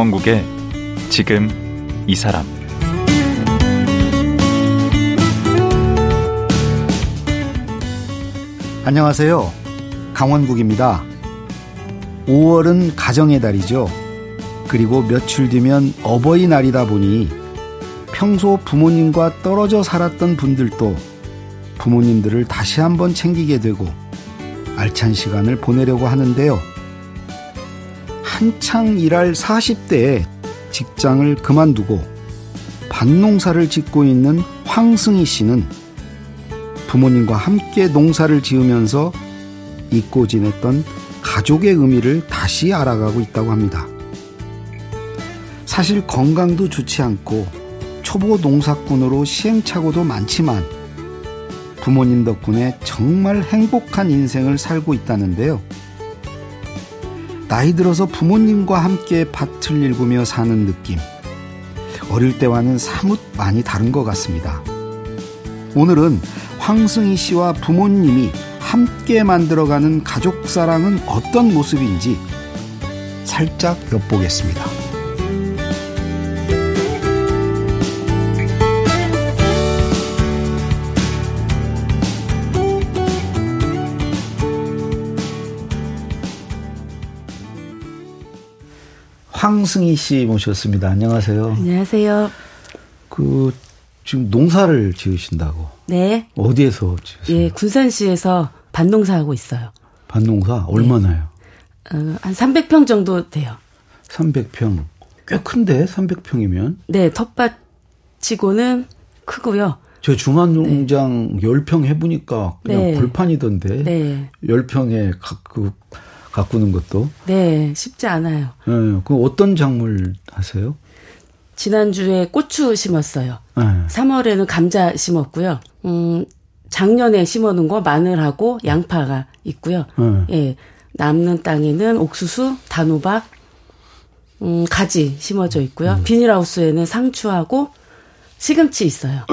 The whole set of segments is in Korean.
강원국의 지금 이 사람 안녕하세요. 강원국입니다. 5월은 가정의 달이죠. 그리고 며칠 뒤면 어버이날이다 보니 평소 부모님과 떨어져 살았던 분들도 부모님들을 다시 한번 챙기게 되고 알찬 시간을 보내려고 하는데요. 한창 일할 40대에 직장을 그만두고 밭농사를 짓고 있는 황승희 씨는 부모님과 함께 농사를 지으면서 잊고 지냈던 가족의 의미를 다시 알아가고 있다고 합니다. 사실 건강도 좋지 않고 초보 농사꾼으로 시행착오도 많지만 부모님 덕분에 정말 행복한 인생을 살고 있다는데요. 나이 들어서 부모님과 함께 밭을 일구며 사는 느낌. 어릴 때와는 사뭇 많이 다른 것 같습니다. 오늘은 황승희 씨와 부모님이 함께 만들어가는 가족 사랑은 어떤 모습인지 살짝 엿보겠습니다. 황승희 씨 모셨습니다. 안녕하세요. 안녕하세요. 그 지금 농사를 지으신다고. 네. 어디에서 지으세요? 예, 군산시에서 밭농사 하고 있어요. 밭농사 얼마나요? 네. 어, 한 300평 정도 돼요. 300평. 꽤 큰데 300평이면? 네, 텃밭치고는 크고요. 저 중앙농장 네. 10평 해보니까 그냥 네. 벌판이던데. 네. 10평에 그 가꾸는 것도. 네, 쉽지 않아요. 네, 그 어떤 작물 하세요? 지난주에 고추 심었어요. 네. 3월에는 감자 심었고요. 음, 작년에 심어 놓은 거 마늘하고 양파가 있고요. 네. 예, 남는 땅에는 옥수수, 단호박, 음, 가지 심어져 있고요. 음. 비닐하우스에는 상추하고 시금치 있어요.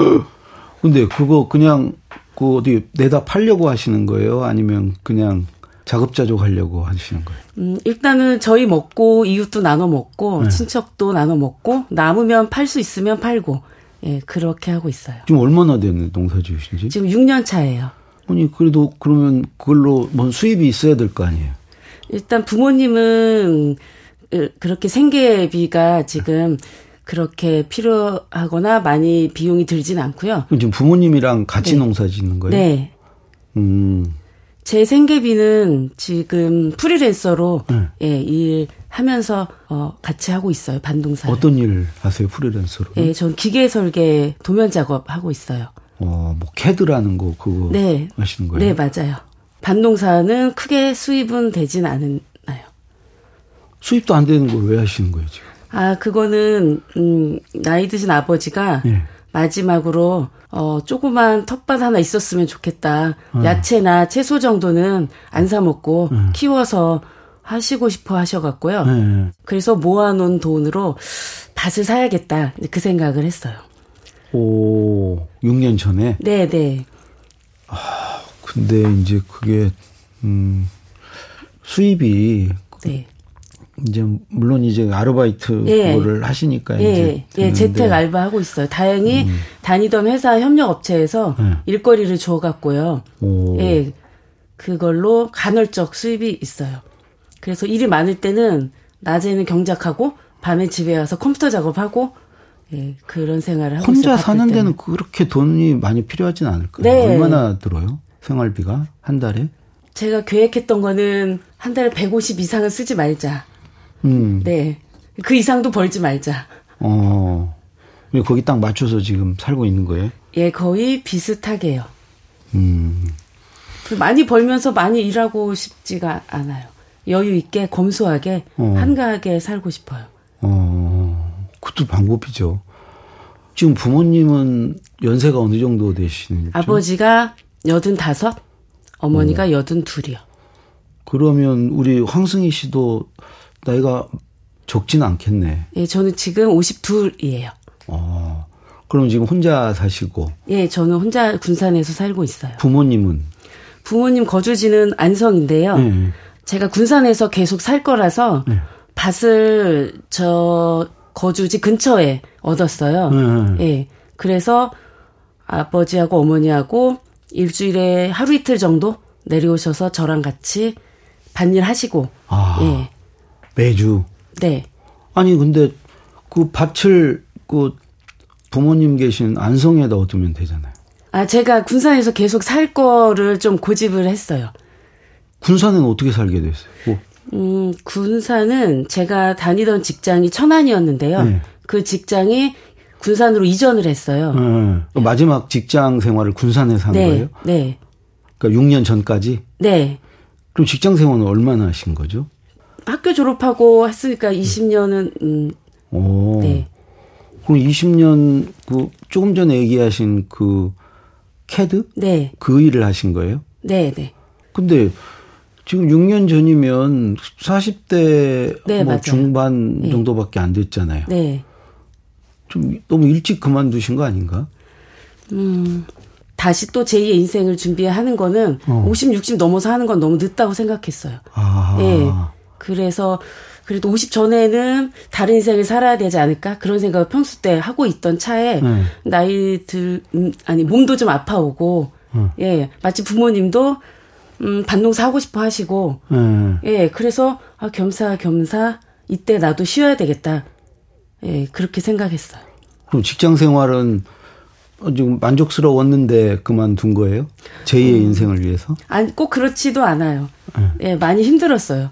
근데 그거 그냥 그 어디 내다 팔려고 하시는 거예요? 아니면 그냥 자급자족 하려고 하시는 거예요? 음, 일단은 저희 먹고 이웃도 나눠 먹고 네. 친척도 나눠 먹고 남으면 팔 수 있으면 팔고 예, 그렇게 하고 있어요. 지금 얼마나 됐는데 농사 지으신지? 지금 6년 차예요. 아니 그래도 그러면 그걸로 뭔 수입이 있어야 될 거 아니에요? 일단 부모님은 그렇게 생계비가 지금 그렇게 필요하거나 많이 비용이 들진 않고요. 지금 부모님이랑 같이 네. 농사 짓는 거예요? 네. 음. 제 생계비는 지금 프리랜서로 네. 예, 일하면서 어 같이 하고 있어요. 반동사. 어떤 일 하세요? 프리랜서로? 예, 전 기계 설계 도면 작업 하고 있어요. 어, 뭐 캐드라는 거 그거 네. 하시는 거예요? 네, 맞아요. 반동사는 크게 수입은 되진 않나요. 수입도 안 되는 걸 왜 하시는 거예요, 지금? 아, 그거는 음 나이 드신 아버지가 예. 마지막으로 어 조그만 텃밭 하나 있었으면 좋겠다. 어. 야채나 채소 정도는 안 사 먹고 음. 키워서 하시고 싶어 하셔갖고요. 네. 그래서 모아놓은 돈으로 밭을 사야겠다 그 생각을 했어요. 오, 6년 전에. 네, 네, 근데 이제 그게 음 수입이 네. 이제 물론 이제 아르바이트 예. 하시니까 예, 이제 예. 재택 알바 하고 있어요. 다행히 다니던 회사 협력 업체에서 네. 일거리를 주어 갖고요. 오. 예, 그걸로 간헐적 수입이 있어요. 그래서 일이 많을 때는 낮에는 경작하고 밤에 집에 와서 컴퓨터 작업하고 예, 그런 생활을 하고. 혼자 사는 때는. 데는 그렇게 돈이 많이 필요하진 않을까요? 네. 얼마나 들어요? 생활비가 한 달에? 제가 계획했던 거는 한 달에 150 이상은 쓰지 말자. 음. 네. 그 이상도 벌지 말자. 어. 거기 딱 맞춰서 지금 살고 있는 거예요? 예, 거의 비슷하게요. 음. 그 많이 벌면서 많이 일하고 싶지가 않아요. 여유 있게 검소하게 어. 한가하게 살고 싶어요. 어. 그것도 방법이죠. 지금 부모님은 연세가 어느 정도 되시는지? 아버지가 여든 다섯, 어머니가 음. 여든 둘이요. 그러면 우리 황승희 씨도 나이가 적진 않겠네. 예, 저는 지금 52이에요. 어. 그럼 지금 혼자 사시고 예, 저는 혼자 군산에서 살고 있어요. 부모님은 부모님 거주지는 안성인데요. 네. 제가 군산에서 계속 살 거라서 네. 밭을 저 거주지 근처에 얻었어요. 네. 예. 그래서 아버지하고 어머니하고 일주일에 하루 이틀 정도 내려오셔서 저랑 같이 밭일 하시고 아. 예. 매주. 네. 아니 근데 그 밭을 그 부모님 계신 안성에다 얻으면 되잖아요. 아, 제가 군산에서 계속 살 거를 좀 고집을 했어요. 군산에는 어떻게 살게 됐어요? 뭐, 음, 군산은 제가 다니던 직장이 천안이었는데요. 네. 그 직장이 군산으로 이전을 했어요. 예. 그 마지막 직장 생활을 군산에서 한 네. 거예요? 네. 그러니까 6년 전까지? 네. 그럼 직장 생활은 얼마나 하신 거죠? 학교 졸업하고 했으니까 20년은 음, 오. 네. 그럼 20년 그 조금 전에 얘기하신 그 캐드 네. 그 일을 하신 거예요? 네, 네. 근데 지금 6년 전이면 40대 네, 뭐 맞아요. 중반 정도밖에 안 됐잖아요. 네. 좀 너무 일찍 그만두신 거 아닌가? 다시 또 제2의 인생을 준비하는 거는 어. 50, 60 넘어서 하는 건 너무 늦다고 생각했어요. 아. 예. 그래서 그래도 50 전에는 다른 인생을 살아야 되지 않을까 그런 생각을 평소 때 하고 있던 차에 네. 나이 들 음, 아니 몸도 좀 아파오고 어. 예 마치 부모님도 음 반농사 하고 싶어 하시고 예. 예 그래서 아 겸사겸사 이때 나도 쉬어야 되겠다 예 그렇게 생각했어요. 그럼 직장 생활은 어, 지금 만족스러웠는데 그만둔 거예요? 제2의 음. 인생을 위해서? 아니 꼭 그렇지도 않아요. 예, 많이 힘들었어요.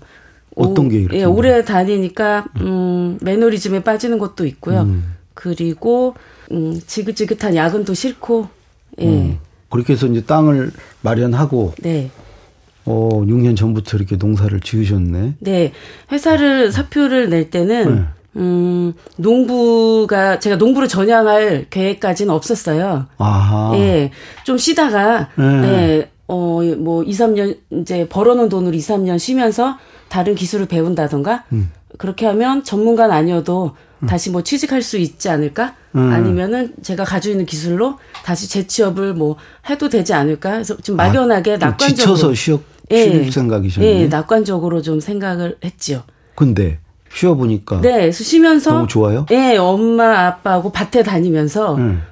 어떤 오- 게 이렇게 예, 오래 다니니까 음, 매너리즘에 빠지는 것도 있고요. 음. 그리고 음, 지긋지긋한 야근도 싫고 예. 음. 그렇게 해서 이제 땅을 마련하고 네. 어 6년 전부터 이렇게 농사를 지으셨네. 네. 회사를 사표를 낼 때는 네. 음, 농부가 제가 농부를 전향할 계획까지는 없었어요. 아하. 예. 좀 쉬다가 네. 예. 어, 뭐 2, 3년 이제 벌어 놓은 돈으로 2, 3년 쉬면서 다른 기술을 배운다던가 음. 그렇게 하면 전문가는 아니어도 다시 뭐 취직할 수 있지 않을까? 음. 아니면은 제가 가지고 있는 기술로 다시 재취업을 뭐 해도 되지 않을까? 그래서 좀 막연하게 아, 좀 낙관적으로 지쳐서 쉬어 쉴 생각이셨네. 예, 낙관적으로 좀 생각을 했지요. 근데 쉬어 보니까 네, 쉬면서 너무 좋아요? 예, 엄마 아빠하고 밭에 다니면서 음.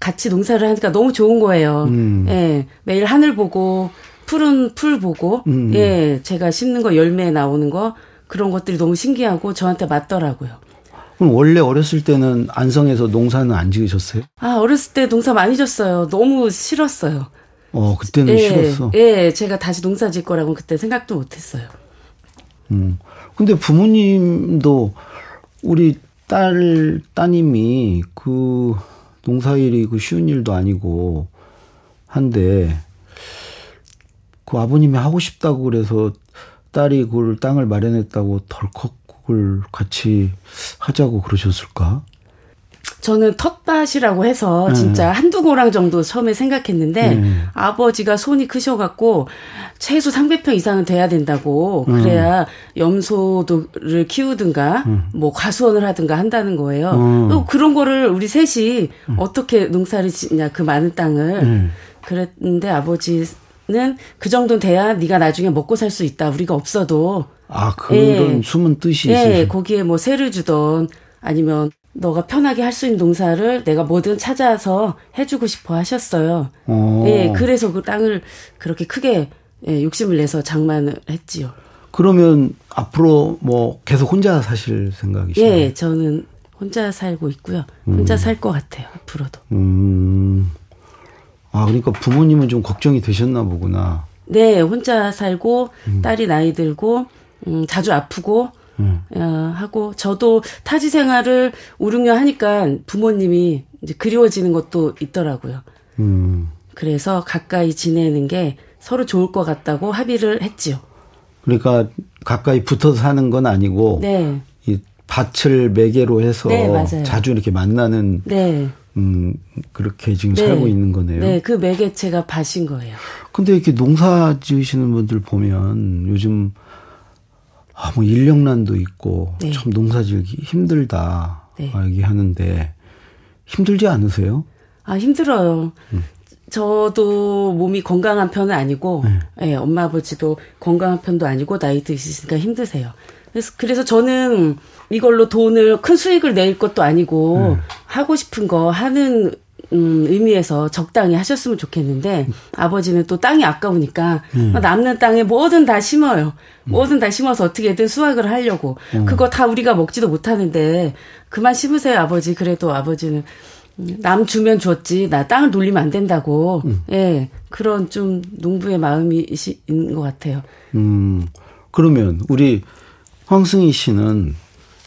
같이 농사를 하니까 너무 좋은 거예요. 음. 예, 매일 하늘 보고 푸른 풀 보고 음. 예, 제가 심는 거 열매 나오는 거 그런 것들이 너무 신기하고 저한테 맞더라고요. 그럼 원래 어렸을 때는 안성에서 농사는 안 지으셨어요? 아, 어렸을 때 농사 많이 졌어요. 너무 싫었어요. 어 그때는 예, 싫었어. 예, 제가 다시 농사 질 거라고 그때 생각도 못 했어요. 음. 근데 부모님도 우리 딸 따님이 그 농사일이 그 쉬운 일도 아니고 한데 그 아버님이 하고 싶다고 그래서 딸이 그걸 땅을 마련했다고 덜컥 그걸 같이 하자고 그러셨을까? 저는 텃밭이라고 해서 네. 진짜 한두 고랑 정도 처음에 생각했는데 네. 아버지가 손이 크셔갖고 최소 300평 이상은 돼야 된다고 음. 그래야 염소를 키우든가 뭐 과수원을 하든가 한다는 거예요. 음. 또 그런 거를 우리 셋이 어떻게 농사를 짓냐 그 많은 땅을 음. 그랬는데 아버지 는그 정도는 돼야 네가 나중에 먹고 살 수 있다. 우리가 없어도 아 그런 예. 숨은 뜻이 예, 있으신 거기에 뭐 새를 주던 아니면 너가 편하게 할 수 있는 농사를 내가 뭐든 찾아서 해주고 싶어 하셨어요. 어. 예, 그래서 그 땅을 그렇게 크게 예, 욕심을 내서 장만을 했지요. 그러면 앞으로 뭐 계속 혼자 사실 생각이시나요? 예, 저는 혼자 살고 있고요. 혼자 살것 같아요, 앞으로도. 음. 아, 그러니까 부모님은 좀 걱정이 되셨나 보구나. 네, 혼자 살고 딸이 나이 들고 음, 자주 아프고 음. 어, 하고 저도 타지 생활을 5, 6년 하니까 부모님이 이제 그리워지는 것도 있더라고요. 음. 그래서 가까이 지내는 게 서로 좋을 것 같다고 합의를 했지요. 그러니까 가까이 붙어서 사는 건 아니고 네, 이 밭을 매개로 해서 네. 자주 이렇게 만나는 네, 음 그렇게 지금 네. 살고 있는 거네요. 네, 그 매개체가 밭인 거예요. 근데 이렇게 농사 지으시는 분들 보면 요즘 아, 뭐 인력난도 있고 네. 참 농사 지기 힘들다 네. 얘기하는데 힘들지 않으세요? 아 힘들어요. 저도 몸이 건강한 편은 아니고, 네. 예, 엄마 아버지도 건강한 편도 아니고 나이 드시니까 힘드세요. 그래서, 그래서 저는 이걸로 돈을 큰 수익을 낼 것도 아니고 음. 하고 싶은 거 하는 음, 의미에서 적당히 하셨으면 좋겠는데 아버지는 또 땅이 아까우니까 음. 남는 땅에 뭐든 다 심어요. 뭐든 다 심어서 어떻게든 수확을 하려고 음. 그거 다 우리가 먹지도 못하는데 그만 심으세요 아버지. 그래도 아버지는 음, 남 주면 줬지 나 땅을 돌리면 안 된다고 음. 예 그런 좀 농부의 마음이 시- 있는 것 같아요. 음, 그러면 우리 황승희 씨는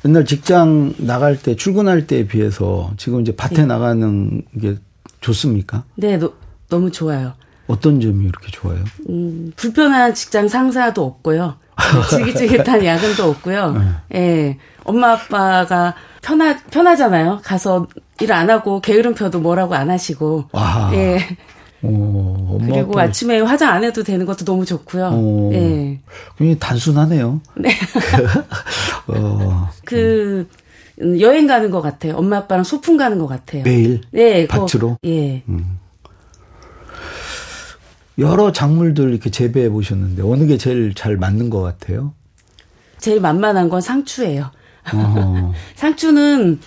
옛날 직장 나갈 때 출근할 때에 비해서 지금 이제 밭에 나가는 게 좋습니까? 네 노- 너무 좋아요. 어떤 점이 이렇게 좋아요? 음, 불편한 직장 상사도 없고요. 네, 지긋지긋한 야근도 없고요. 예. 엄마 아빠가 편하, 편하잖아요. 가서 일 안 하고 게으름 펴도 뭐라고 안 하시고. 와. 예. 어, 엄마 그리고 아침에 화장 안 해도 되는 것도 너무 좋고요. 어. 예. 굉장히 단순하네요. 네. 어, 그, 음, 여행 가는 것 같아요. 엄마 아빠랑 소풍 가는 것 같아요. 매일 네. 그거- 밭으로? 예. 여러 작물들 이렇게 재배해 보셨는데 어느 게 제일 잘 맞는 것 같아요? 제일 만만한 건 상추예요. 어, 상추는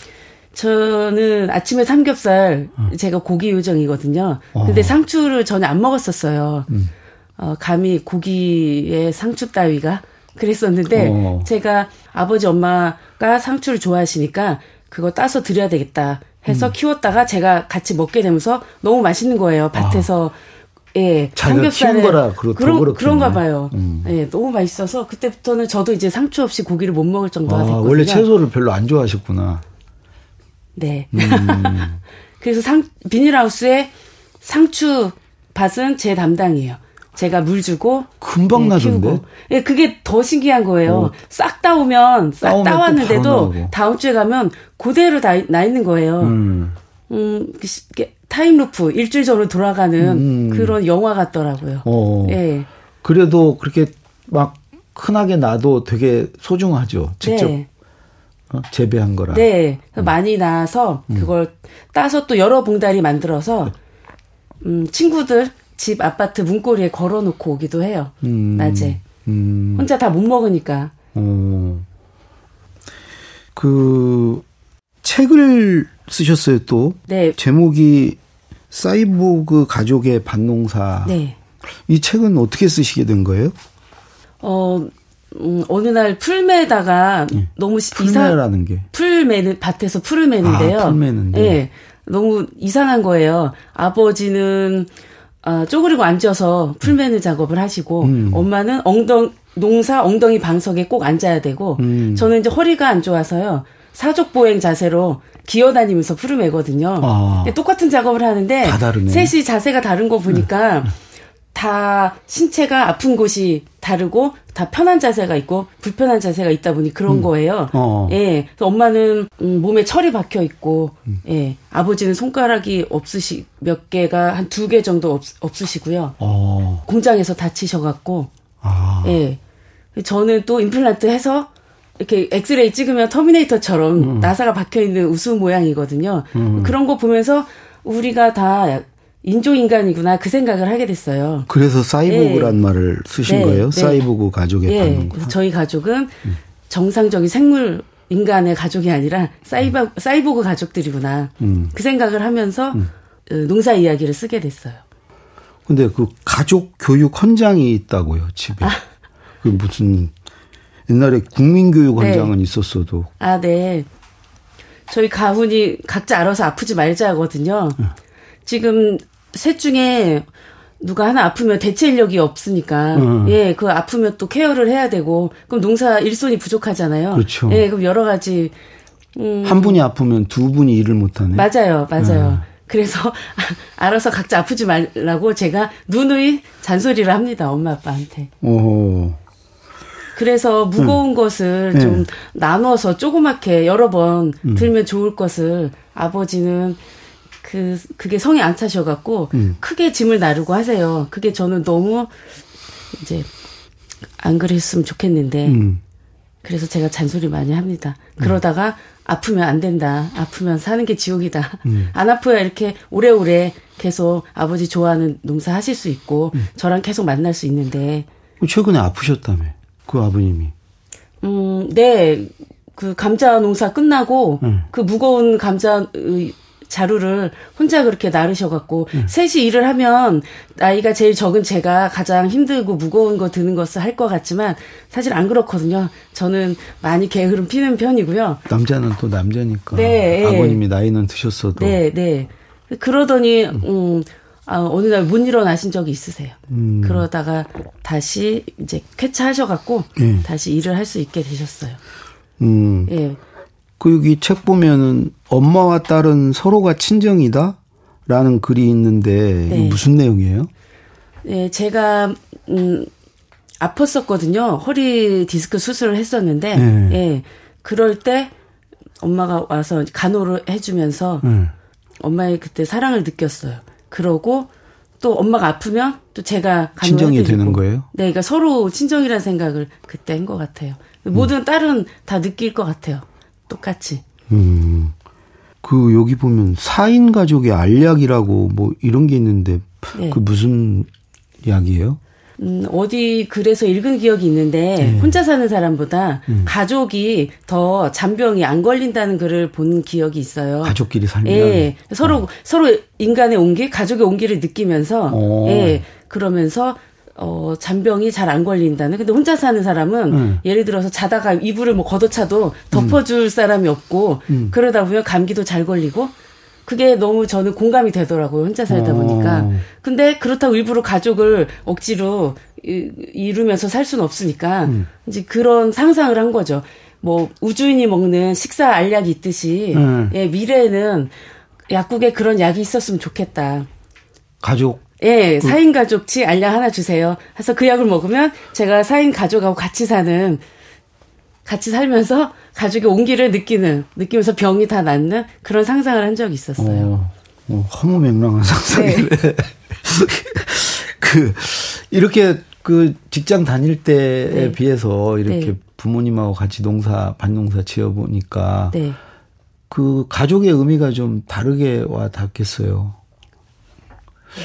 저는 아침에 삼겹살 제가 고기 요정이거든요. 근데 어. 상추를 전혀 안 먹었었어요. 어, 감히 고기에 상추 따위가 그랬었는데 어. 제가 아버지 엄마가 상추를 좋아하시니까 그거 따서 드려야 되겠다 해서 음. 키웠다가 제가 같이 먹게 되면서 너무 맛있는 거예요. 밭에서 예 아. 키운 거라 그렇- 더 그런. 그런가 봐요. 음. 예 너무 맛있어서 그때부터는 저도 이제 상추 없이 고기를 못 먹을 정도가 아, 됐거든요. 원래 채소를 별로 안 좋아하셨구나. 네. 음. 그래서 상, 비닐하우스에 상추 밭은 제 담당이에요. 제가 물 주고 금방 네, 나던데? 키우고. 예, 그게 더 신기한 거예요. 어. 싹 따오면 싹 따왔는데도. 다음 주에 가면 그대로 나, 나 있는 거예요. 음, 음. 그 time loop 일주일 전으로 돌아가는 음. 그런 영화 같더라고요. 어. 예. 그래도 그렇게 막 흔하게 나도 되게 소중하죠. 직접 네. 어? 재배한 거라. 네. 음. 많이 나서 그걸 따서 또 여러 봉다리 만들어서 음, 친구들 집 아파트 문고리에 걸어 놓고 오기도 해요. 음. 낮에. 음. 혼자 다 못 먹으니까. 어. 그 책을 쓰셨어요 또. 네. 제목이 사이보그 가족의 밭농사. 네. 이 책은 어떻게 쓰시게 된 거예요? 어, 음, 어느 날 풀매다가 너무 시- 이상, 예. 풀매라는 게. 풀 매는, 밭에서 풀을 매는데요. 아, 풀 매는데. 예. 너무 이상한 거예요. 아버지는, 아, 쪼그리고 앉아서 풀 매는 작업을 하시고, 음. 엄마는 엉덩, 농사 엉덩이 방석에 꼭 앉아야 되고, 음. 저는 이제 허리가 안 좋아서요. 사족 보행 자세로 기어다니면서 풀을 매거든요. 아. 똑같은 작업을 하는데, 다 다르네. 셋이 자세가 다른 거 보니까, 다 신체가 아픈 곳이 다르고 다 편한 자세가 있고 불편한 자세가 있다 보니 그런 거예요. 어. 예. 그래서 엄마는 음, 몸에 철이 박혀 있고, 음. 예. 아버지는 손가락이 없으시 몇 개가 한 두 개 정도 없, 없으시고요. 어. 공장에서 다치셔 갖고, 아. 예. 저는 또 임플란트 해서 이렇게 엑스레이 찍으면 터미네이터처럼 음. 나사가 박혀 있는 우수 모양이거든요. 그런 거 보면서 우리가 다 인조인간이구나 그 생각을 하게 됐어요. 그래서 사이보그란 말을 쓰신 네, 거예요? 네. 사이보그 가족의 예. 그래서 저희 가족은 정상적인 생물 인간의 가족이 아니라 사이버, 사이보그 가족들이구나. 음. 그 생각을 하면서 어, 농사 이야기를 쓰게 됐어요. 근데 그 가족 교육 헌장이 있다고요, 집에. 아. 그 무슨 옛날에 국민교육 네. 헌장은 있었어도 아, 네. 저희 가훈이 각자 알아서 아프지 말자 하거든요. 지금 셋 중에 누가 하나 아프면 대체 인력이 없으니까 음. 예, 그 아프면 또 케어를 해야 되고 그럼 농사 일손이 부족하잖아요. 그렇죠. 예, 그럼 여러 가지 음, 한 분이 아프면 두 분이 일을 못 하네. 맞아요, 맞아요. 음. 그래서 알아서 각자 아프지 말라고 제가 누누이 잔소리를 합니다, 엄마 아빠한테. 오. 그래서 무거운 것을 네. 좀 나눠서 조그맣게 여러 번 음. 들면 좋을 것을 아버지는 그 그게 성이 안 차셔갖고 음. 크게 짐을 나르고 하세요. 그게 저는 너무 이제 안 그랬으면 좋겠는데 음. 그래서 제가 잔소리 많이 합니다. 그러다가 아프면 안 된다. 아프면 사는 게 지옥이다. 음. 안 아파야 이렇게 오래오래 계속 아버지 좋아하는 농사 하실 수 있고 음. 저랑 계속 만날 수 있는데 최근에 아프셨다며. 그 아버님이. 음, 네. 그 감자 농사 끝나고 음. 그 무거운 감자 의, 자루를 혼자 그렇게 나르셔갖고 음. 셋이 일을 하면 나이가 제일 적은 제가 가장 힘들고 무거운 거 드는 것을 할 것 같지만 사실 안 그렇거든요. 저는 많이 게으름 피는 편이고요. 남자는 또 남자니까. 네, 예. 아버님이 나이는 드셨어도. 네, 네. 그러더니 음, 아, 어느 날 못 일어나신 적이 있으세요. 음. 그러다가 다시 이제 쾌차하셔갖고 예. 다시 일을 할 수 있게 되셨어요. 음. 예. 그 여기 책 보면은 엄마와 딸은 서로가 친정이다? 라는 글이 있는데 네. 무슨 내용이에요? 예, 제가 음 아팠었거든요. 허리 디스크 수술을 했었는데 네. 예. 그럴 때 엄마가 와서 간호를 해 주면서 응. 엄마의 그때 사랑을 느꼈어요. 그러고 또 엄마가 아프면 또 제가 간호를 친정이. 되는 거예요? 네, 그러니까 서로 친정이라는 생각을 그때 한 것 같아요. 모든 딸은 다 느낄 것 같아요. 똑같이. 음. 그 여기 보면 4인 가족의 알약이라고 뭐 이런 게 있는데 네. 그 무슨 약이에요? 음, 어디 글에서 읽은 기억이 있는데 네. 혼자 사는 사람보다 음. 가족이 더 잔병이 안 걸린다는 글을 본 기억이 있어요. 가족끼리 살면 예, 서로 서로 인간의 온기, 가족의 온기를 느끼면서 어. 예, 그러면서 어 잔병이 잘 안 걸린다는. 근데 혼자 사는 사람은 음. 예를 들어서 자다가 이불을 뭐 걷어차도 덮어줄 사람이 없고 음. 그러다 보면 감기도 잘 걸리고 그게 너무 저는 공감이 되더라고요. 혼자 살다 어. 보니까. 근데 그렇다고 일부러 가족을 억지로 이- 이루면서 살 수는 없으니까 음. 이제 그런 상상을 한 거죠. 뭐 우주인이 먹는 식사 알약이 있듯이 음. 예, 미래에는 약국에 그런 약이 있었으면 좋겠다. 가족 예, 그 4인 가족치 알약 하나 주세요. 해서 그 약을 먹으면 제가 4인 가족하고 같이 사는, 같이 살면서 가족의 온기를 느끼는, 느끼면서 병이 다 낫는 그런 상상을 한 적이 있었어요. 어, 어, 허무맹랑한 상상이네. 네. 그 이렇게 그 직장 다닐 때에 네. 비해서 이렇게 네. 부모님하고 같이 농사 반농사 지어 보니까 네. 그 가족의 의미가 좀 다르게 와 닿겠어요.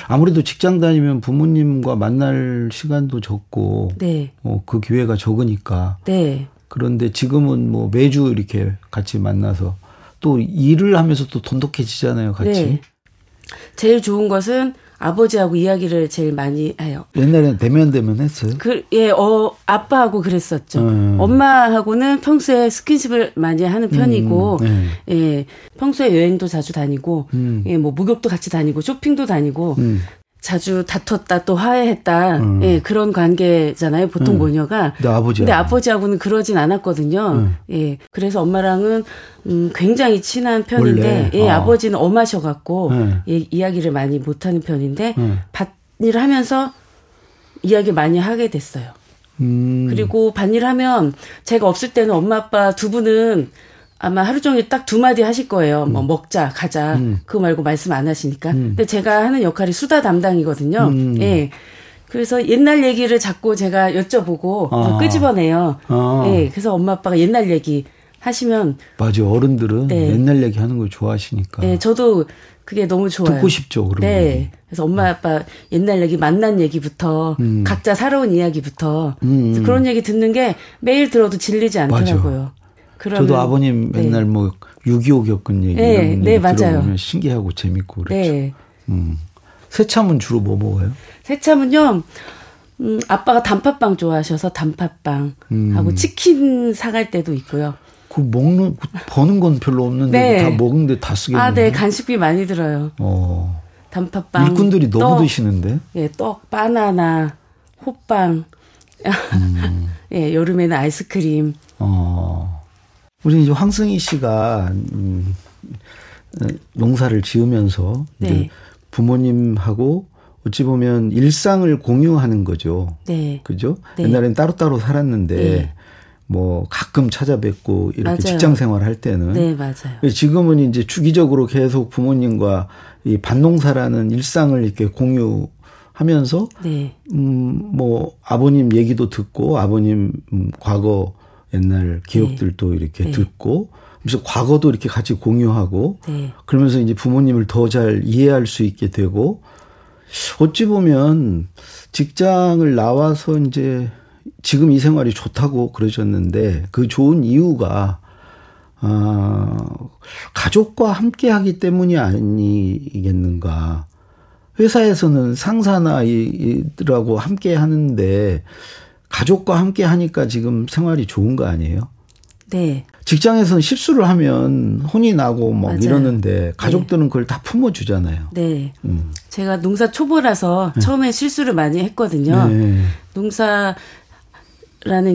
아무래도 직장 다니면 부모님과 만날 시간도 적고 네. 어, 그 기회가 적으니까 네. 그런데 지금은 뭐 매주 이렇게 같이 만나서 또 일을 하면서 또 돈독해지잖아요, 같이. 네. 제일 좋은 것은 아버지하고 이야기를 제일 많이 해요. 옛날에는 대면 대면 했어요. 그, 예, 어, 아빠하고 그랬었죠. 음. 엄마하고는 평소에 스킨십을 많이 하는 편이고, 음, 예, 평소에 여행도 자주 다니고, 음. 예, 뭐, 목욕도 같이 다니고, 쇼핑도 다니고, 음. 자주 다퉜다 또 화해했다, 음. 예, 그런 관계잖아요, 보통 모녀가. 근데 아버지하고. 근데 아버지하고는 그러진 않았거든요. 음. 예, 그래서 엄마랑은 음, 굉장히 친한 편인데, 원래? 예, 어. 아버지는 엄하셔 갖고, 음. 예, 이야기를 많이 못 하는 편인데, 음. 밭일 하면서 이야기 많이 하게 됐어요. 음. 그리고 반일하면 제가 없을 때는 엄마 아빠 두 분은 아마 하루 종일 딱 두 마디 하실 거예요. 뭐 먹자, 가자. 음. 그거 말고 말씀 안 하시니까. 음. 근데 제가 하는 역할이 수다 담당이거든요. 음. 예. 그래서 옛날 얘기를 자꾸 제가 여쭤보고 아. 끄집어내요. 아. 예. 그래서 엄마 아빠가 옛날 얘기 하시면 맞아 어른들은 네. 옛날 얘기 하는 걸 좋아하시니까 예, 저도 그게 너무 좋아요. 듣고 싶죠 그런 네. 그래서 엄마 아빠 옛날 얘기 만난 얘기부터 음. 각자 살아온 이야기부터 음, 음. 그런 얘기 듣는 게 매일 들어도 질리지 않더라고요. 그러면 저도 아버님 네. 맨날 뭐6.25 겪은 얘기 네, 이런 네, 얘기 맞아요. 들어보면 신기하고 재밌고 그렇죠. 네. 음. 새참은 주로 뭐 먹어요? 새참은요. 음, 아빠가 단팥빵 좋아하셔서 단팥빵 음. 하고 치킨 사갈 때도 있고요. 그 먹는 그 버는 건 별로 없는데 네. 다 먹는데 다 쓰겠네요. 아, 네, 간식비 많이 들어요. 어. 단팥빵. 일꾼들이 너무 떡, 드시는데. 예, 떡, 바나나, 호빵. 음. 예, 여름에는 아이스크림. 어. 우리 이제 황승희 씨가 음, 어, 농사를 지으면서 네. 부모님하고 어찌 보면 일상을 공유하는 거죠. 네. 그죠? 네. 옛날엔 따로따로 살았는데 네. 뭐 가끔 찾아뵙고 이렇게 맞아요. 직장 생활할 때는 네, 맞아요. 지금은 이제 주기적으로 계속 부모님과 이 반농사라는 일상을 이렇게 공유 하면서 네. 음, 뭐, 아버님 얘기도 듣고, 아버님, 음, 과거 옛날 기억들도 이렇게 네. 듣고, 그래서 과거도 이렇게 같이 공유하고, 네. 그러면서 이제 부모님을 더 잘 이해할 수 있게 되고, 어찌 보면 직장을 나와서 이제 지금 이 생활이 좋다고 그러셨는데 그 좋은 이유가 아, 가족과 함께 하기 때문이 아니겠는가. 회사에서는 상사나 이들하고 함께 하는데 가족과 함께 하니까 지금 생활이 좋은 거 아니에요? 네. 직장에서는 실수를 하면 혼이 나고 막 맞아요. 이러는데 가족들은 그걸 다 품어주잖아요. 네. 음. 제가 농사 초보라서 처음에 실수를 많이 했거든요. 네. 농사라는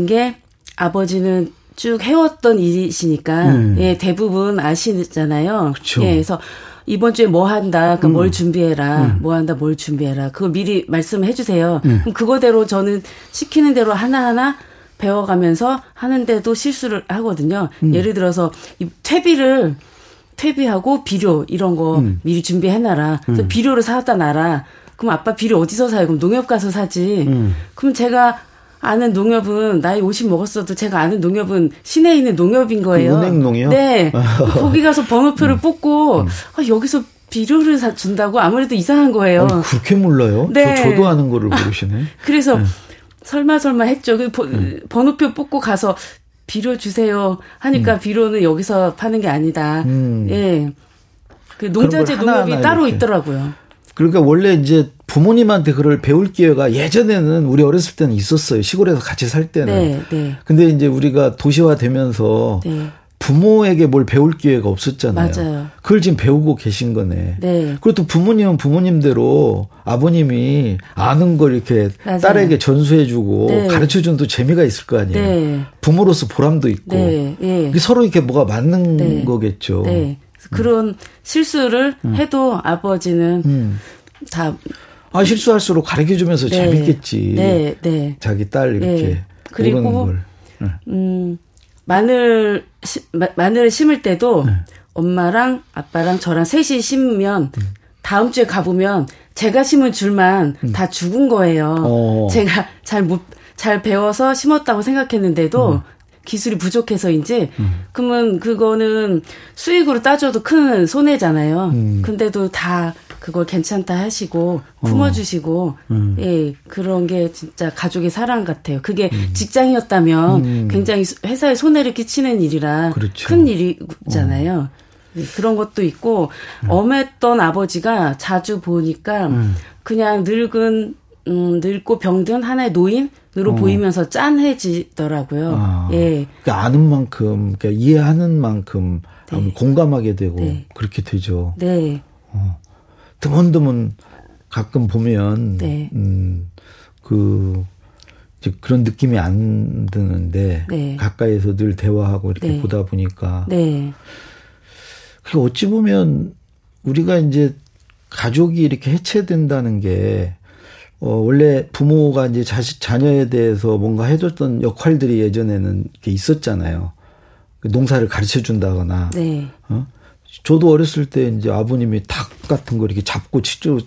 게 아버지는 쭉 해왔던 일이시니까 음. 예, 대부분 아시잖아요. 그쵸. 예, 그래서 이번 주에 뭐 한다, 그 음. 뭘 준비해라, 뭐 한다, 뭘 준비해라. 그거 미리 말씀해 주세요. 음. 그럼 그거대로 저는 시키는 대로 하나하나 배워가면서 하는데도 실수를 하거든요. 음. 예를 들어서 이 퇴비를 퇴비하고 비료 이런 거 음. 미리 준비해놔라. 그래서 비료를 사다 놔라. 그럼 아빠 비료 어디서 사요? 그럼 농협 가서 사지. 음. 그럼 제가 아는 농협은 나이 50 먹었어도 제가 아는 농협은 시내에 있는 농협인 거예요. 그 은행농이요? 음. 네. 거기 가서 번호표를 뽑고 아, 여기서 비료를 사 준다고 아무래도 이상한 거예요. 아니, 그렇게 몰라요? 네. 저, 저도 아는 거를 모르시네. 그래서 네. 설마 설마 했죠. 그 번- 음. 번호표 뽑고 가서 비료 주세요 하니까 비료는 여기서 파는 게 아니다. 음. 예. 그걸 농자재 농협이 따로 이렇게. 있더라고요. 그러니까 원래 이제 부모님한테 그걸 배울 기회가 예전에는 우리 어렸을 때는 있었어요. 시골에서 같이 살 때는. 네, 네. 근데 이제 우리가 도시화 되면서 네. 부모에게 뭘 배울 기회가 없었잖아요. 맞아요. 그걸 지금 배우고 계신 거네. 네. 그리고 또 부모님은 부모님대로 아버님이 아는 걸 이렇게 맞아요. 딸에게 전수해주고 네. 가르쳐준 또 재미가 있을 거 아니에요. 네. 부모로서 보람도 있고. 네. 예. 서로 이렇게 뭐가 맞는 네. 거겠죠. 그런 실수를 해도 아버지는 음. 다 아, 실수할수록 가르쳐 주면서 네. 재밌겠지. 네, 네. 자기 딸 이렇게 네. 그리고. 네. 음, 마늘 시, 마, 마늘을 심을 때도 네. 엄마랑 아빠랑 저랑 셋이 심으면 음. 다음 주에 가보면 제가 심은 줄만 다 죽은 거예요. 음. 어. 제가 잘 못, 잘 배워서 심었다고 생각했는데도 음. 기술이 부족해서인지, 그러면 그거는 수익으로 따져도 큰 손해잖아요. 음. 근데도 다 그걸 괜찮다 하시고, 품어주시고, 음. 예, 그런 게 진짜 가족의 사랑 같아요. 그게 직장이었다면 음. 굉장히 회사에 손해를 끼치는 일이라 그렇죠. 큰 일이잖아요. 네, 그런 것도 있고 엄했던 아버지가 자주 보니까 음. 그냥 늙은 음, 늙고 병든 하나의 노인 으로 보이면서 짠해지더라고요. 어. 아. 예, 그러니까 아는 만큼, 그러니까 이해하는 만큼 음, 공감하게 되고 네. 그렇게 되죠. 네, 드문드문 가끔 보면 네. 음, 그 이제 그런 느낌이 안 드는데 네. 가까이서 늘 대화하고 이렇게 네. 보다 보니까 네, 그 어찌 보면 우리가 이제 가족이 이렇게 해체된다는 게 어, 원래 부모가 이제 자식, 자녀에 대해서 뭔가 해줬던 역할들이 예전에는 있었잖아요. 그 농사를 가르쳐 준다거나. 네, 어? 저도 어렸을 때 이제 아버님이 닭 같은 거 이렇게 잡고 치죠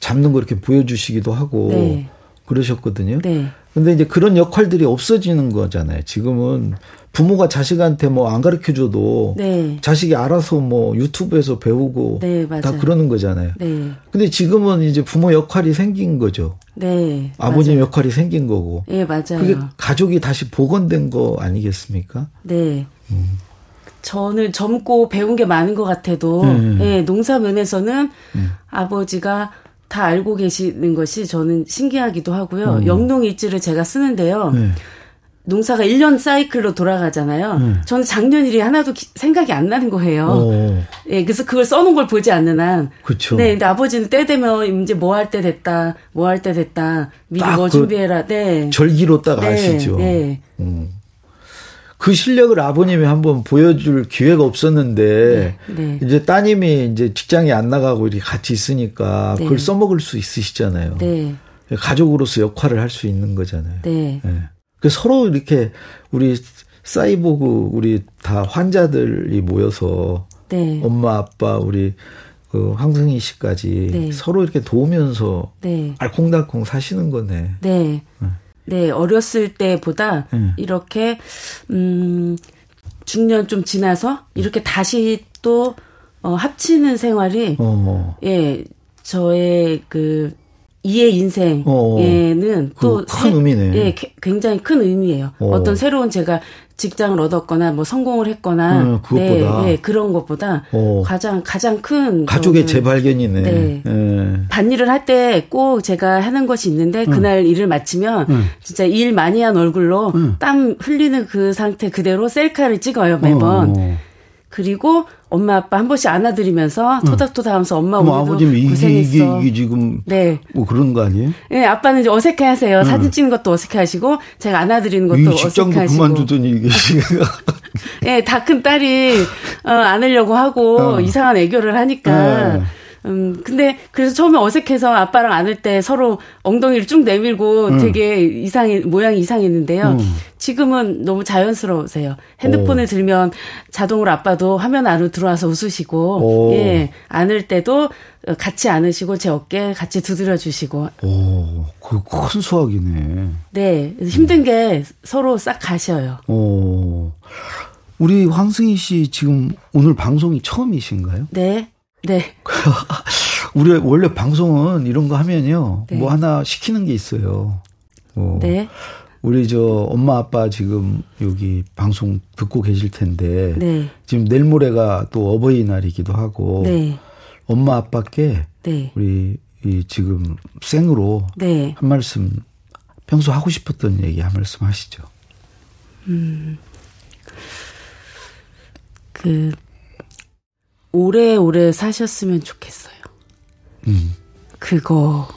잡는 거 이렇게 보여주시기도 하고 네. 그러셨거든요. 네, 근데 이제 그런 역할들이 없어지는 거잖아요. 지금은 부모가 자식한테 뭐 안 가르쳐 줘도 네. 자식이 알아서 뭐 유튜브에서 배우고 네, 다 맞아요. 그러는 거잖아요. 네, 근데 지금은 이제 부모 역할이 생긴 거죠. 네. 아버님 맞아요. 역할이 생긴 거고. 예, 맞아요. 그게 가족이 다시 복원된 거 아니겠습니까? 네. 저는 젊고 배운 게 많은 것 같아도, 음. 예, 농사 면에서는 아버지가 다 알고 계시는 것이 저는 신기하기도 하고요. 영농 일지를 제가 쓰는데요. 음. 네. 농사가 1년 사이클로 돌아가잖아요. 음. 저는 작년 일이 하나도 기- 생각이 안 나는 거예요. 어, 예, 그래서 그걸 써놓은 걸 보지 않는 한. 그쵸. 네, 근데 아버지는 때 되면 이제 뭐 할 때 됐다, 뭐 할 때 됐다, 미리 딱뭐그 준비해라, 네. 절기로 딱 네, 아시죠. 네. 음. 그 실력을 아버님이 한번 보여줄 기회가 없었는데 네, 네. 이제 따님이 이제 직장에 안 나가고 이렇게 같이 있으니까 네. 그걸 써먹을 수 있으시잖아요. 네, 가족으로서 역할을 할 수 있는 거잖아요. 네. 예. 그 서로 이렇게 우리 사이보그 우리 다 환자들이 모여서 네. 엄마 아빠 우리 그 황승희 씨까지 네. 서로 이렇게 도우면서 네. 알콩달콩 사시는 거네. 네. 네, 어렸을 때보다 음. 이렇게, 음, 중년 좀 지나서 이렇게 다시 또, 어, 합치는 생활이, 어. 예, 저의 그, 이의 인생에는 또큰 의미네. 예, 굉장히 큰 의미예요. 어. 떤 새로운 제가 직장을 얻었거나 뭐 성공을 했거나 음, 그것보다 네, 네, 그런 것보다 어. 가장 가장 큰 가족의 재발견이네. 네. 네. 반일을 할 때 꼭 제가 하는 것이 있는데 그날 음. 일을 마치면 음. 진짜 일 많이 한 얼굴로 음. 땀 흘리는 그 상태 그대로 셀카를 찍어요 매번. 어. 그리고 엄마 아빠 한 번씩 안아드리면서 토닥토닥 하면서 엄마 오늘도 아버님 고생했어. 이게, 이게, 이게 지금 네. 뭐 그런 거 아니에요? 네, 아빠는 이제 어색해하세요. 응. 사진 찍는 것도 어색해하시고 제가 안아드리는 것도 어색해하시고. 그만두더니 이게 네, 다 큰 딸이 어, 안으려고 하고 어. 이상한 애교를 하니까. 네. 음, 근데 그래서 처음에 어색해서 아빠랑 안을 때 서로 엉덩이를 쭉 내밀고 음. 되게 이상해, 모양이 이상했는데요. 음. 지금은 너무 자연스러우세요. 핸드폰을 오. 들면 자동으로 아빠도 화면 안으로 들어와서 웃으시고, 오. 예, 안을 때도 같이 안으시고 제 어깨 같이 두드려 주시고. 오, 그큰 수학이네. 네, 힘든 게 서로 싹 가셔요. 오. 우리 황승희 씨 지금 오늘 방송이 처음이신가요? 네. 네. 우리 원래 방송은 이런 거 하면요. 네. 뭐 하나 시키는 게 있어요. 어. 네. 우리 저 엄마 아빠 지금 여기 방송 듣고 계실 텐데 네. 지금 내일 모레가 또 어버이날이기도 하고 네. 엄마 아빠께 네. 우리 이 지금 생으로 네. 한 말씀 평소 하고 싶었던 얘기 한 말씀 하시죠. 음. 그 오래오래 사셨으면 좋겠어요. 음. 그거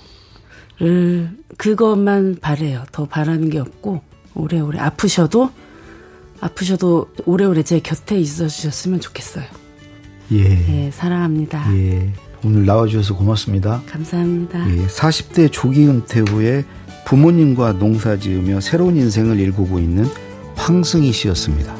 를 그것만 바래요. 더 바라는 게 없고 오래오래 아프셔도 아프셔도 오래오래 제 곁에 있어 주셨으면 좋겠어요. 예. 예, 사랑합니다. 예. 오늘 나와주셔서 고맙습니다. 감사합니다. 예, 40대 조기 은퇴 후에 부모님과 농사 지으며 새로운 인생을 일구고 있는 황승희 씨였습니다.